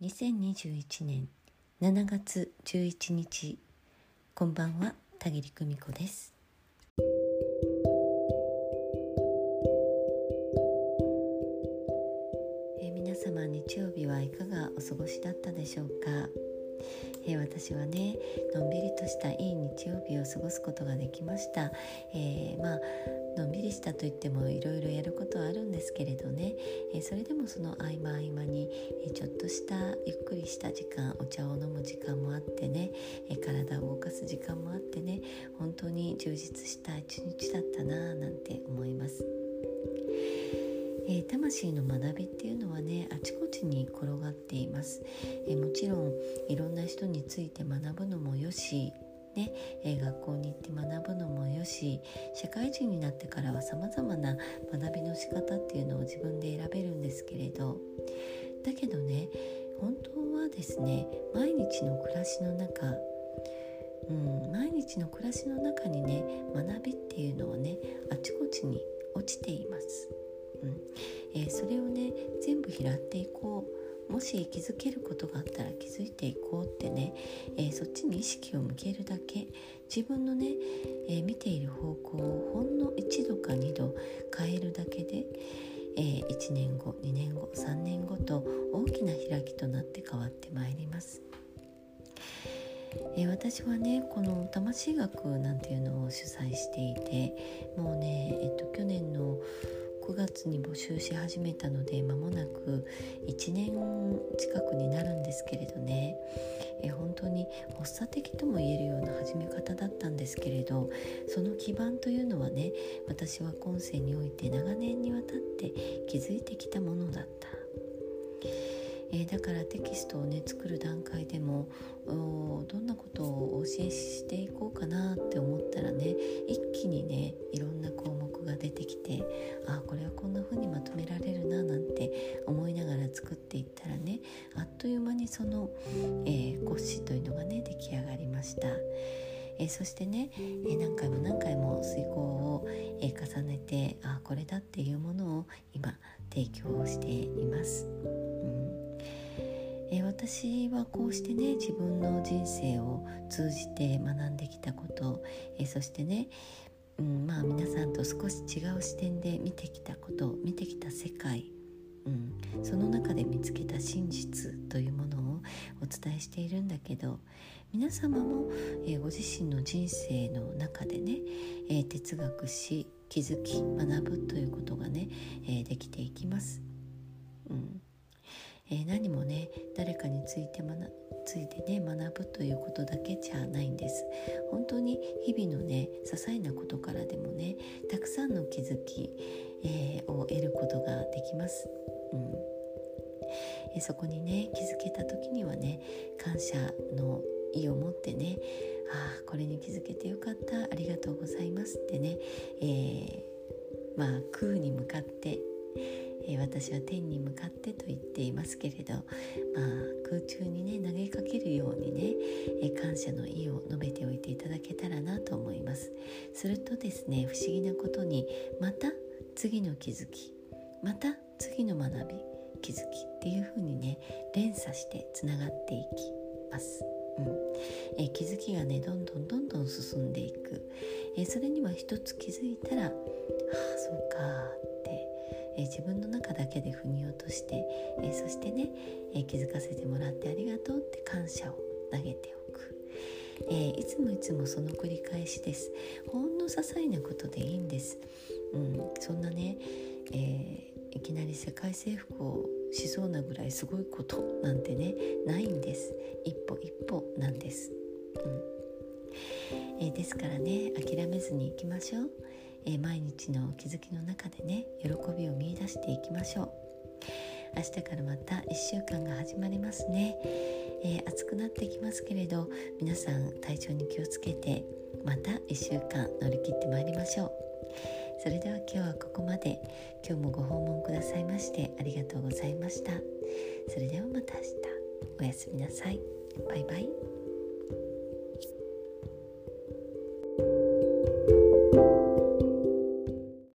2021年7月11日こんばんは田切久美子です。え皆様日曜日はいかがお過ごしだったでしょうか？え私はねのんびりとしたいい日曜日を過ごすことができました、えーまあのんびりしたといってもいろいろやることはあるんですけれどね、えそれでもその合間合間に、えちょっとしたゆっくりした時間お茶を飲む時間もあってね、え体を動かす時間もあってね。本当に充実した一日だったなぁなんて思います。えー魂の学びっていうのはねあちこちに転がっています、えーもちろんいろんな人について学ぶのもよしねえー学校に行って学ぶのもよし社会人になってからはさまざまな学びの仕方っていうのを自分で選べるんですけれどだけどね本当はですね毎日の暮らしの中うん、毎日の暮らしの中にね学びっていうのはねあちこちに落ちています、うん。えーそれをね全部拾っていこう。もし気づけることがあったら気づいていこうってね、えーそっちに意識を向けるだけ。自分のね、えー見ている方向をほんの1度か2度変えるだけで、えー1年後2年後3年後と大きな開きとなって変わってまいります。え私はねこの魂学なんていうのを主催していてもうね、えっと、去年の9月に募集し始めたので間もなく1年近くになるんですけれどね、え本当に発作的とも言えるような始め方だったんですけれどその基盤というのはね私は今世において長年にわたって築いてきたものだった。えーだからテキストをね作る段階でもどんなことをお教えしていこうかなって思ったらね一気にねいろんな項目が出てきてそしてね、えー何回も何回も遂行を、えー重ねてあこれだっていうものを今提供しています。うんえ私はこうしてね自分の人生を通じて学んできたこと、えそしてね、うん、まあ皆さんと少し違う視点で見てきたこと見てきた世界、うん、その中で見つけた真実というものお伝えしているんだけど皆様も、えーご自身の人生の中でね、えー哲学し気づき学ぶということがね、えーできていきます。うん。え何もね誰かについて学ついてね学ぶということだけじゃないんです。本当に日々のね些細なことからでもねたくさんの気づき、えーを得ることができます、うん。えそこにね気づけた時にはね感謝の意を持ってねああこれに気づけてよかったありがとうございますってね、えーまあ空に向かってえ私は天に向かってと言っていますけれど、まあ、空中にね投げかけるようにね、え感謝の意を述べておいていただけたらなと思います。するとですね不思議なことにまた次の気づきまた次の学び気づきっていう風にね連鎖してつながっていきます。うん。えー気づきがねどんどんどんどん進んでいく、えーそれには一つ気づいたらああそうかってえー自分の中だけで腑に落として、えそしてね、え気づかせてもらってありがとうって感謝を投げておく、えいつもいつもその繰り返しです。ほんの些細なことでいいんです、うん、そんなね、えきなり世界征服をしそうなぐらいすごいことなんてねないんです。一歩一歩なんです、うん。えーですからね諦めずにいきましょう、えー毎日の気づきの中でね喜びを見出していきましょう。明日からまた1週間が始まりますね、えー暑くなってきますけれど皆さん体調に気をつけてまた1週間乗り切ってまいりましょう。それでは今日はここまで。今日もご訪問くださいましてありがとうございました。それではまた明日。おやすみなさい。バイバイ。